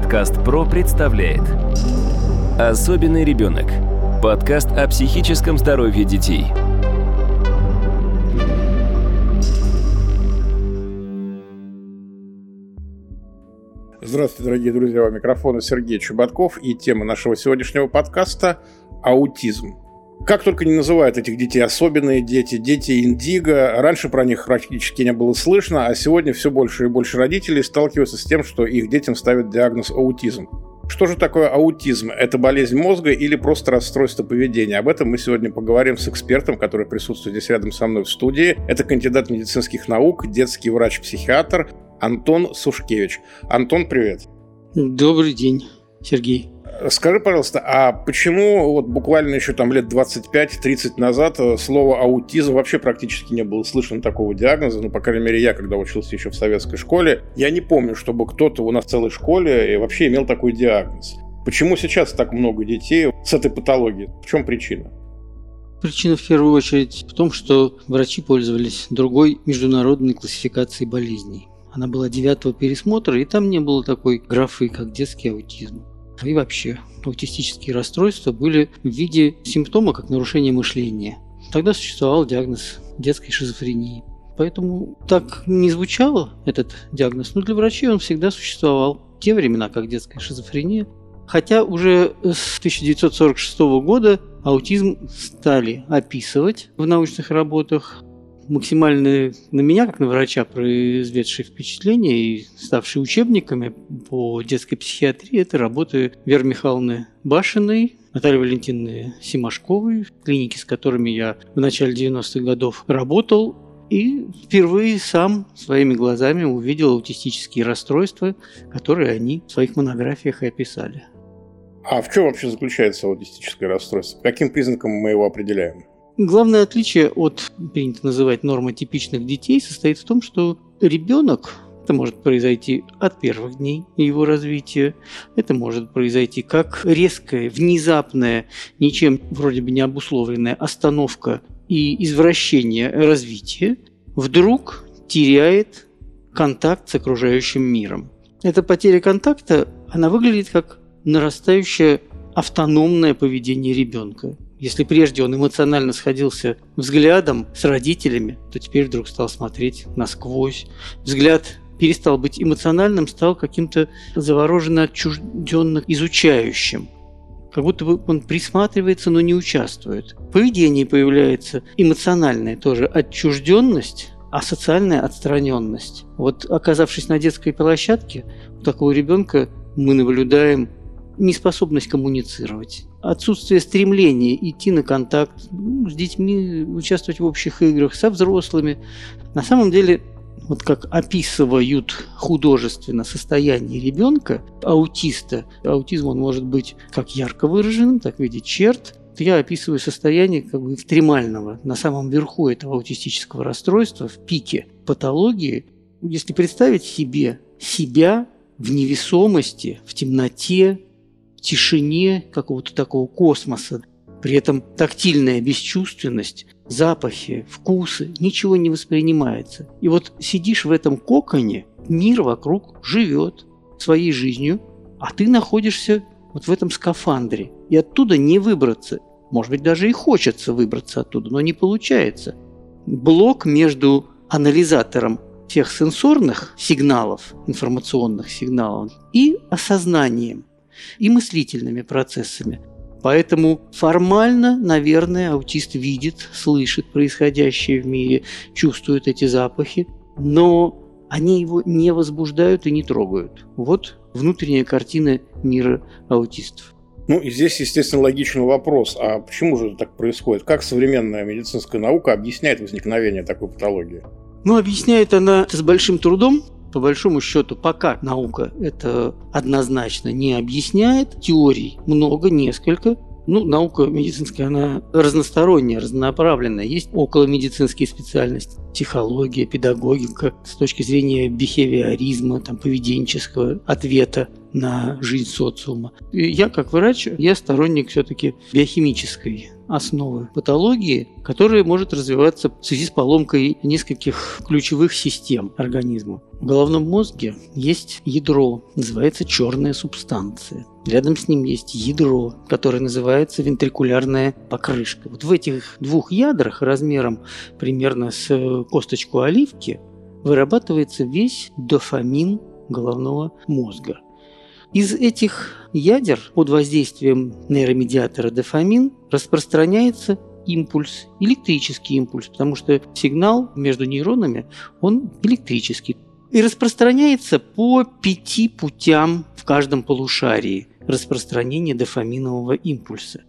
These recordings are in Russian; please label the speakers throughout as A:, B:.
A: Подкаст ПРО представляет Особенный ребенок. Подкаст о психическом здоровье детей.
B: Здравствуйте, дорогие друзья, у микрофона Сергей Чеботков и тема нашего сегодняшнего подкаста – аутизм. Как только не называют этих детей особенные дети, дети индиго, раньше про них практически не было слышно, а сегодня все больше и больше родителей сталкиваются с тем, что их детям ставят диагноз аутизм. Что же такое аутизм? Это болезнь мозга или просто расстройство поведения? Об этом мы сегодня поговорим с экспертом, который присутствует здесь рядом со мной в студии. Это кандидат медицинских наук, детский врач-психиатр Антон Сушкевич. Антон, привет.
C: Добрый день, Сергей.
B: Скажи, пожалуйста, а почему вот буквально еще там лет 25-30 назад э, слово аутизм вообще практически не было слышно такого диагноза? Ну, по крайней мере, я, когда учился еще в советской школе, я не помню, чтобы кто-то у нас в целой школе вообще имел такой диагноз. Почему сейчас так много детей с этой патологией? В чем причина?
C: Причина в первую очередь в том, что врачи пользовались другой международной классификацией болезней. Она была девятого пересмотра, и там не было такой графы, как детский аутизм и вообще аутистические расстройства были в виде симптома как нарушение мышления. Тогда существовал диагноз детской шизофрении. Поэтому так не звучало этот диагноз, но для врачей он всегда существовал. В те времена, как детская шизофрения. Хотя уже с 1946 года аутизм стали описывать в научных работах максимально на меня, как на врача, произведшие впечатление и ставшие учебниками по детской психиатрии, это работы Веры Михайловны Башиной, Натальи Валентиновны Симашковой, в клинике, с которыми я в начале 90-х годов работал, и впервые сам своими глазами увидел аутистические расстройства, которые они в своих монографиях и описали.
B: А в чем вообще заключается аутистическое расстройство? По каким признакам мы его определяем?
C: Главное отличие от, принято называть, нормотипичных детей состоит в том, что ребенок это может произойти от первых дней его развития. Это может произойти как резкая, внезапная, ничем вроде бы не обусловленная остановка и извращение развития. Вдруг теряет контакт с окружающим миром. Эта потеря контакта, она выглядит как нарастающее автономное поведение ребенка. Если прежде он эмоционально сходился взглядом с родителями, то теперь вдруг стал смотреть насквозь. Взгляд перестал быть эмоциональным, стал каким-то завороженно отчужденно изучающим. Как будто бы он присматривается, но не участвует. В поведении появляется эмоциональная тоже отчужденность, а социальная отстраненность. Вот оказавшись на детской площадке, у такого ребенка мы наблюдаем неспособность коммуницировать, отсутствие стремления идти на контакт ну, с детьми, участвовать в общих играх, со взрослыми. На самом деле, вот как описывают художественно состояние ребенка, аутиста, аутизм он может быть как ярко выраженным, так в виде черт, я описываю состояние как бы экстремального, на самом верху этого аутистического расстройства, в пике патологии. Если представить себе себя в невесомости, в темноте, тишине какого-то такого космоса. При этом тактильная бесчувственность, запахи, вкусы, ничего не воспринимается. И вот сидишь в этом коконе, мир вокруг живет своей жизнью, а ты находишься вот в этом скафандре. И оттуда не выбраться. Может быть, даже и хочется выбраться оттуда, но не получается. Блок между анализатором всех сенсорных сигналов, информационных сигналов, и осознанием и мыслительными процессами. Поэтому формально, наверное, аутист видит, слышит происходящее в мире, чувствует эти запахи, но они его не возбуждают и не трогают. Вот внутренняя картина мира аутистов.
B: Ну и здесь, естественно, логичный вопрос, а почему же так происходит? Как современная медицинская наука объясняет возникновение такой патологии?
C: Ну, объясняет она это с большим трудом, по большому счету, пока наука это однозначно не объясняет, теорий много, несколько, ну, наука медицинская, она разносторонняя, разнонаправленная. Есть около медицинские специальности, психология, педагогика с точки зрения бихевиоризма, там, поведенческого ответа на жизнь социума. И я, как врач, я сторонник все-таки биохимической основы патологии, которая может развиваться в связи с поломкой нескольких ключевых систем организма. В головном мозге есть ядро, называется черная субстанция. Рядом с ним есть ядро, которое называется вентрикулярная покрышка. Вот в этих двух ядрах размером примерно с косточку оливки вырабатывается весь дофамин головного мозга. Из этих ядер под воздействием нейромедиатора дофамин распространяется импульс, электрический импульс, потому что сигнал между нейронами, он электрический. И распространяется по пяти путям в каждом полушарии распространения дофаминового импульса.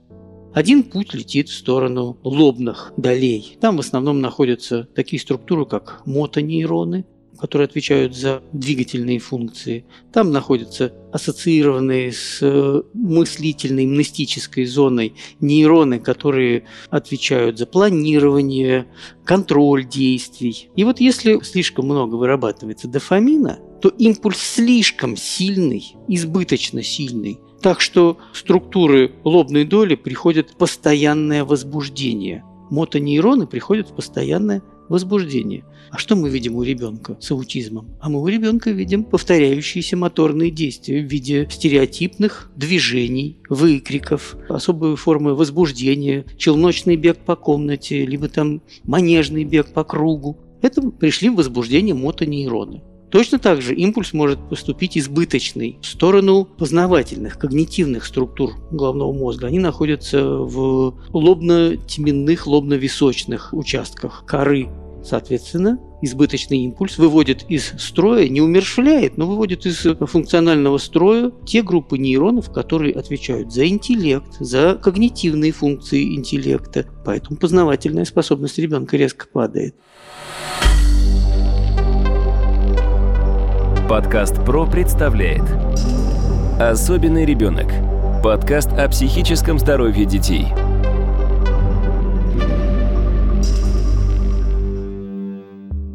C: Один путь летит в сторону лобных долей. Там в основном находятся такие структуры, как мотонейроны, которые отвечают за двигательные функции. Там находятся ассоциированные с э, мыслительной, мнестической зоной нейроны, которые отвечают за планирование, контроль действий. И вот если слишком много вырабатывается дофамина, то импульс слишком сильный, избыточно сильный, так что структуры лобной доли приходят в постоянное возбуждение. Мотонейроны приходят в постоянное возбуждение. А что мы видим у ребенка с аутизмом? А мы у ребенка видим повторяющиеся моторные действия в виде стереотипных движений, выкриков, особые формы возбуждения, челночный бег по комнате, либо там манежный бег по кругу. Это пришли в возбуждение мотонейроны. Точно так же импульс может поступить избыточный в сторону познавательных, когнитивных структур головного мозга. Они находятся в лобно-теменных, лобно-височных участках коры Соответственно, избыточный импульс выводит из строя, не умершвляет, но выводит из функционального строя те группы нейронов, которые отвечают за интеллект, за когнитивные функции интеллекта. Поэтому познавательная способность ребенка резко падает.
A: Подкаст ПРО представляет Особенный ребенок. Подкаст о психическом здоровье детей –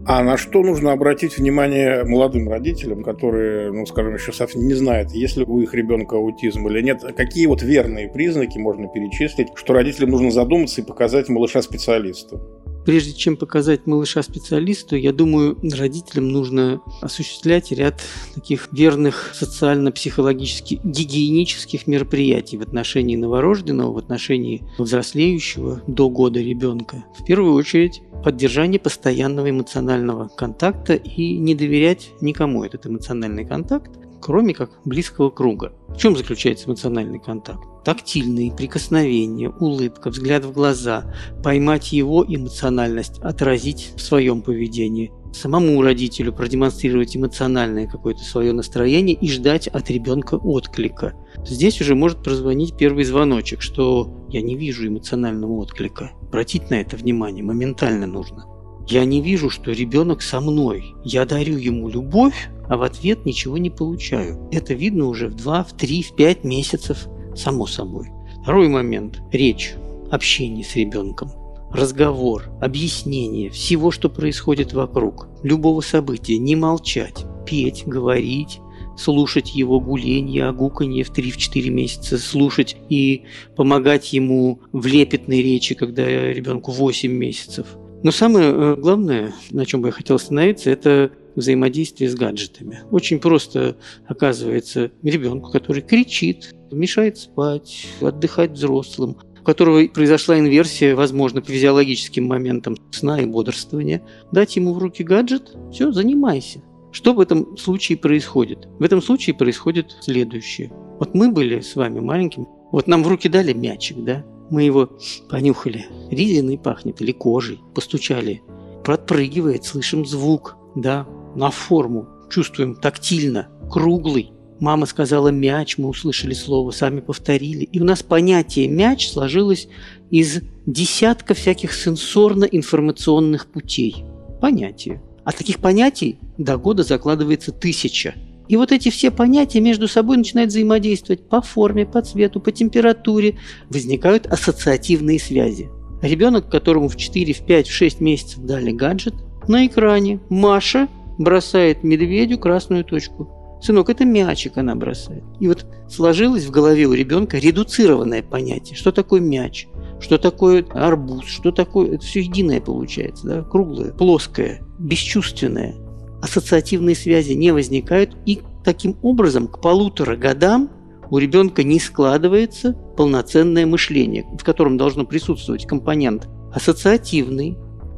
B: А на что нужно обратить внимание молодым родителям, которые, ну, скажем, еще совсем не знают, есть ли у их ребенка аутизм или нет? Какие вот верные признаки можно перечислить, что родителям нужно задуматься и показать малыша специалисту?
C: Прежде чем показать малыша специалисту, я думаю, родителям нужно осуществлять ряд таких верных социально-психологических, гигиенических мероприятий в отношении новорожденного, в отношении взрослеющего до года ребенка. В первую очередь поддержание постоянного эмоционального контакта и не доверять никому этот эмоциональный контакт, кроме как близкого круга. В чем заключается эмоциональный контакт? Тактильные прикосновения, улыбка, взгляд в глаза, поймать его эмоциональность, отразить в своем поведении. Самому родителю продемонстрировать эмоциональное какое-то свое настроение и ждать от ребенка отклика. Здесь уже может прозвонить первый звоночек, что я не вижу эмоционального отклика. Обратить на это внимание моментально нужно. Я не вижу, что ребенок со мной. Я дарю ему любовь, а в ответ ничего не получаю. Это видно уже в 2, в 3, в 5 месяцев, само собой. Второй момент – речь, общение с ребенком, разговор, объяснение всего, что происходит вокруг, любого события, не молчать, петь, говорить, слушать его гуление, огуканье в 3-4 месяца, слушать и помогать ему в лепетной речи, когда ребенку 8 месяцев – но самое э, главное, на чем бы я хотел остановиться, это взаимодействие с гаджетами. Очень просто оказывается ребенку, который кричит, мешает спать, отдыхать взрослым, у которого произошла инверсия, возможно, по физиологическим моментам сна и бодрствования, дать ему в руки гаджет, все, занимайся. Что в этом случае происходит? В этом случае происходит следующее. Вот мы были с вами маленьким, вот нам в руки дали мячик, да? Мы его понюхали. Резиной пахнет или кожей. Постучали. Подпрыгивает, слышим звук. Да, на форму. Чувствуем тактильно. Круглый. Мама сказала мяч, мы услышали слово, сами повторили. И у нас понятие мяч сложилось из десятка всяких сенсорно-информационных путей. Понятие. А таких понятий до года закладывается тысяча. И вот эти все понятия между собой начинают взаимодействовать по форме, по цвету, по температуре. Возникают ассоциативные связи. Ребенок, которому в 4, в 5, в 6 месяцев дали гаджет, на экране Маша бросает медведю красную точку. Сынок, это мячик она бросает. И вот сложилось в голове у ребенка редуцированное понятие. Что такое мяч? Что такое арбуз? Что такое... Это все единое получается, да? Круглое, плоское, бесчувственное. Ассоциативные связи не возникают. И таким образом к полутора годам у ребенка не складывается полноценное мышление, в котором должно присутствовать компонент ассоциативный,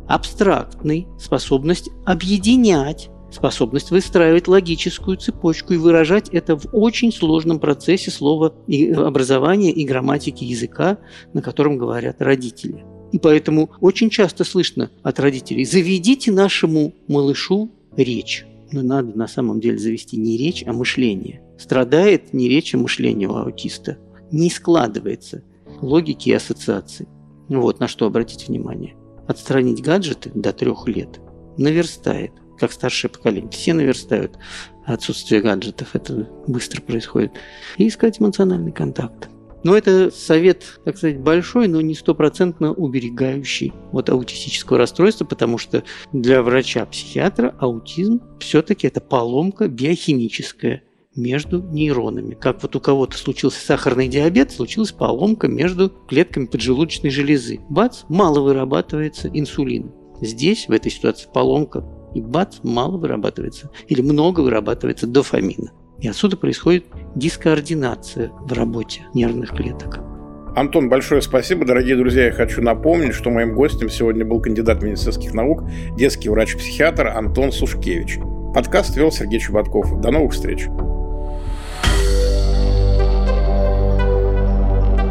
C: абстрактный, способность объединять, способность выстраивать логическую цепочку и выражать это в очень сложном процессе слова и образования и грамматики языка, на котором говорят родители. И поэтому очень часто слышно от родителей «заведите нашему малышу речь». Но надо на самом деле завести не речь, а мышление. Страдает не речь, а мышление у аутиста. Не складывается логики и ассоциации. Вот на что обратить внимание. Отстранить гаджеты до трех лет наверстает, как старшее поколение. Все наверстают отсутствие гаджетов, это быстро происходит. И искать эмоциональный контакт. Но это совет, так сказать, большой, но не стопроцентно уберегающий от аутистического расстройства, потому что для врача-психиатра аутизм все-таки это поломка биохимическая между нейронами. Как вот у кого-то случился сахарный диабет, случилась поломка между клетками поджелудочной железы. Бац, мало вырабатывается инсулин. Здесь, в этой ситуации, поломка, и бац, мало вырабатывается, или много вырабатывается дофамина. И отсюда происходит дискоординация в работе нервных клеток.
B: Антон, большое спасибо. Дорогие друзья, я хочу напомнить, что моим гостем сегодня был кандидат медицинских наук, детский врач-психиатр Антон Сушкевич. Подкаст вел Сергей Чубатков. До новых встреч.